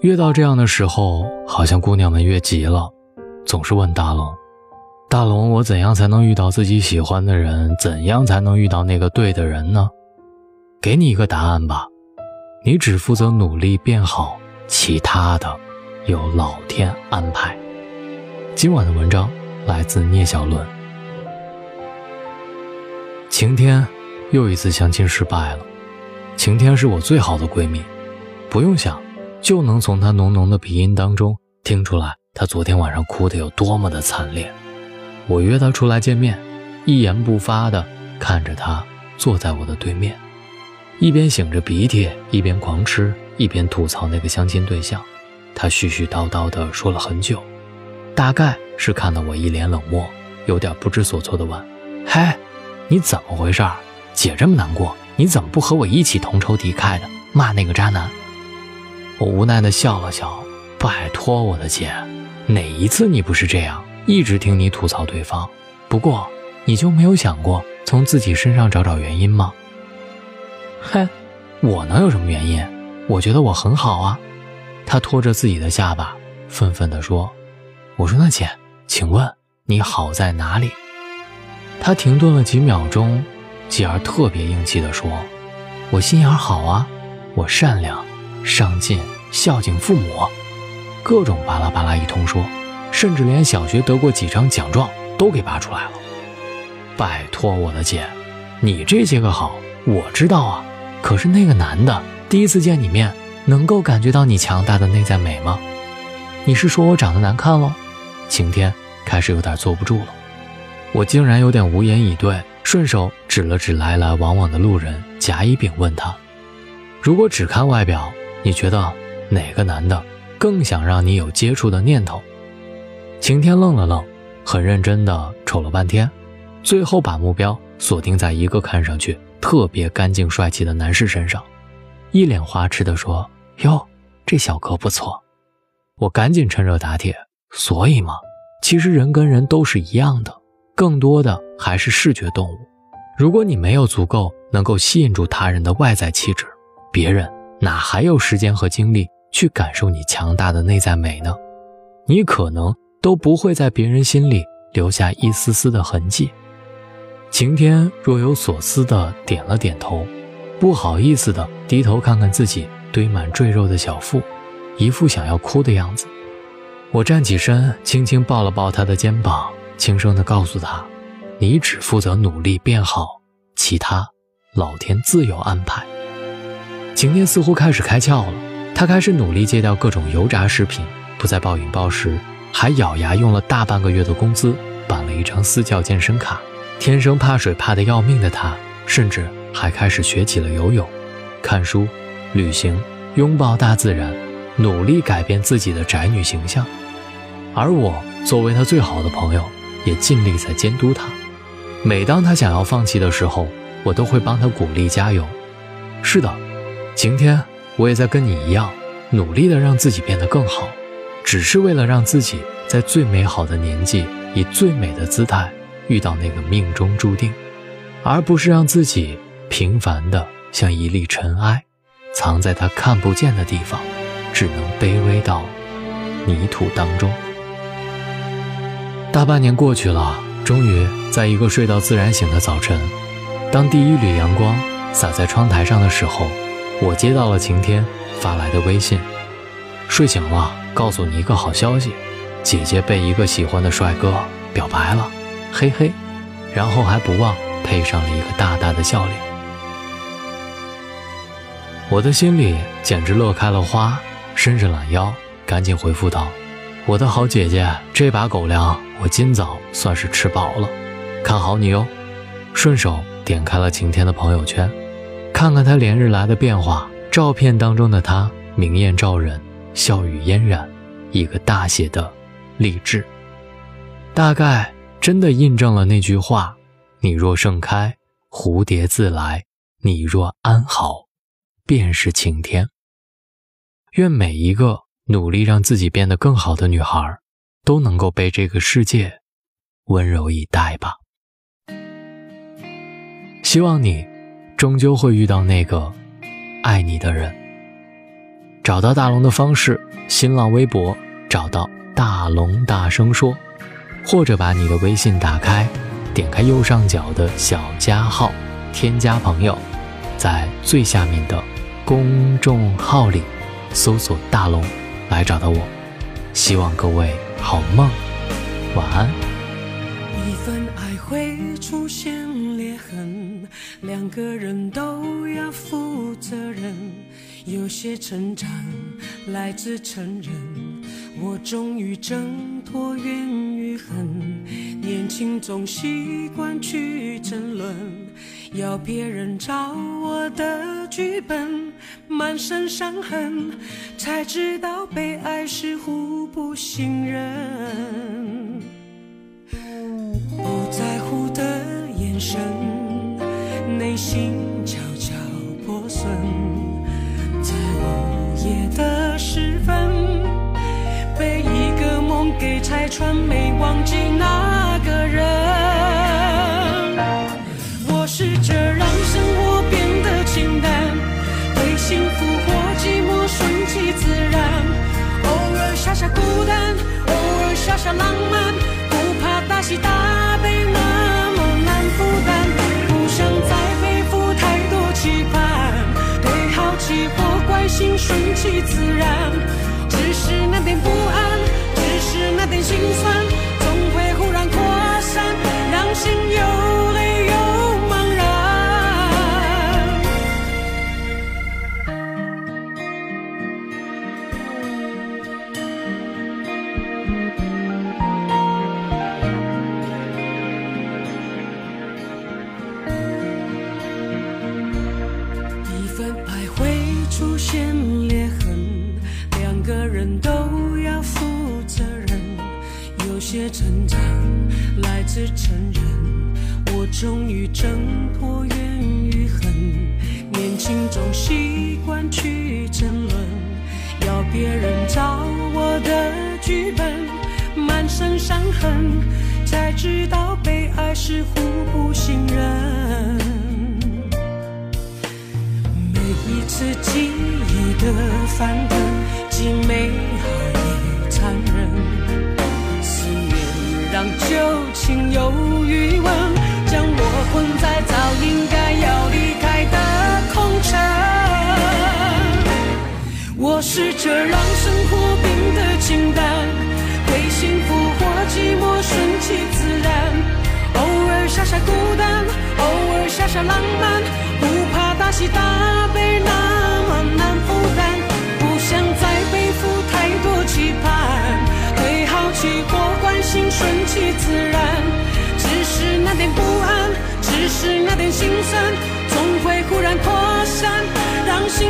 越到这样的时候，好像姑娘们越急了，总是问大龙：“大龙，我怎样才能遇到自己喜欢的人？怎样才能遇到那个对的人呢？”给你一个答案吧，你只负责努力变好，其他的由老天安排。今晚的文章来自聂小伦。晴天又一次相亲失败了。晴天是我最好的闺蜜，不用想。就能从他浓浓的鼻音当中听出来，他昨天晚上哭得有多么的惨烈。我约他出来见面，一言不发的看着他坐在我的对面，一边擤着鼻涕，一边狂吃，一边吐槽那个相亲对象。他絮絮叨叨的说了很久，大概是看到我一脸冷漠，有点不知所措的问：“嘿，你怎么回事？姐这么难过，你怎么不和我一起同仇敌忾的骂那个渣男？”我无奈地笑了笑，拜托我的姐，哪一次你不是这样，一直听你吐槽对方？不过，你就没有想过从自己身上找找原因吗？嘿，我能有什么原因？我觉得我很好啊。他拖着自己的下巴，愤愤地说：“我说那姐，请问你好在哪里？”他停顿了几秒钟，继而特别硬气地说：“我心眼好啊，我善良。”上进、孝敬父母，各种巴拉巴拉一通说，甚至连小学得过几张奖状都给扒出来了。拜托我的姐，你这些个好我知道啊，可是那个男的第一次见你面，能够感觉到你强大的内在美吗？你是说我长得难看喽？晴天开始有点坐不住了，我竟然有点无言以对，顺手指了指来来往往的路人，甲乙丙问他：如果只看外表？你觉得哪个男的更想让你有接触的念头？晴天愣了愣，很认真地瞅了半天，最后把目标锁定在一个看上去特别干净帅气的男士身上，一脸花痴地说：“哟，这小哥不错。”我赶紧趁热打铁：“所以嘛，其实人跟人都是一样的，更多的还是视觉动物。如果你没有足够能够吸引住他人的外在气质，别人……”哪还有时间和精力去感受你强大的内在美呢？你可能都不会在别人心里留下一丝丝的痕迹。晴天若有所思地点了点头，不好意思地低头看看自己堆满赘肉的小腹，一副想要哭的样子。我站起身，轻轻抱了抱他的肩膀，轻声地告诉他：“你只负责努力变好，其他老天自有安排。”晴天似乎开始开窍了，他开始努力戒掉各种油炸食品，不再暴饮暴食，还咬牙用了大半个月的工资办了一张私教健身卡。天生怕水怕得要命的他，甚至还开始学起了游泳、看书、旅行、拥抱大自然，努力改变自己的宅女形象。而我作为他最好的朋友，也尽力在监督他。每当他想要放弃的时候，我都会帮他鼓励加油。是的。晴天，我也在跟你一样，努力的让自己变得更好，只是为了让自己在最美好的年纪，以最美的姿态遇到那个命中注定，而不是让自己平凡的像一粒尘埃，藏在他看不见的地方，只能卑微到泥土当中。大半年过去了，终于在一个睡到自然醒的早晨，当第一缕阳光洒在窗台上的时候。我接到了晴天发来的微信，睡醒了，告诉你一个好消息，姐姐被一个喜欢的帅哥表白了，嘿嘿，然后还不忘配上了一个大大的笑脸。我的心里简直乐开了花，伸伸懒腰，赶紧回复道：“我的好姐姐，这把狗粮我今早算是吃饱了，看好你哟。”顺手点开了晴天的朋友圈。看看他连日来的变化，照片当中的他明艳照人，笑语嫣然，一个大写的励志，大概真的印证了那句话：你若盛开，蝴蝶自来；你若安好，便是晴天。愿每一个努力让自己变得更好的女孩，都能够被这个世界温柔以待吧。希望你。终究会遇到那个爱你的人。找到大龙的方式：新浪微博找到大龙，大声说，或者把你的微信打开，点开右上角的小加号，添加朋友，在最下面的公众号里搜索“大龙”来找到我。希望各位好梦，晚安。出现裂痕，两个人都要负责任。有些成长来自承认，我终于挣脱怨与恨。年轻总习惯去争论，要别人照我的剧本，满身伤痕，才知道被爱是互不信任。没忘记那个人。我试着让生活变得清淡，对幸福或寂寞顺其自然，偶尔傻傻孤单，偶尔傻傻浪漫，不怕大喜大悲那么难负担，不想再背负太多期盼，对好奇或关。心顺其自然，只是那点不安，心酸，总会忽然扩散，让心又累又茫然。一份爱会。出现裂痕，两个人都。些成长来自承认，我终于挣脱怨与恨。年轻总习惯去争论，要别人照我的剧本，满身伤痕，才知道被爱是互不信任。每一次记忆的翻腾，幸福或寂寞顺其自然，偶尔傻傻孤单，偶尔傻傻浪漫，不怕大喜大悲那么难负担，不想再背负太多期盼。对好奇或关心。顺其自然，只是那点不安，只是那点心酸，总会忽然扩散，让心。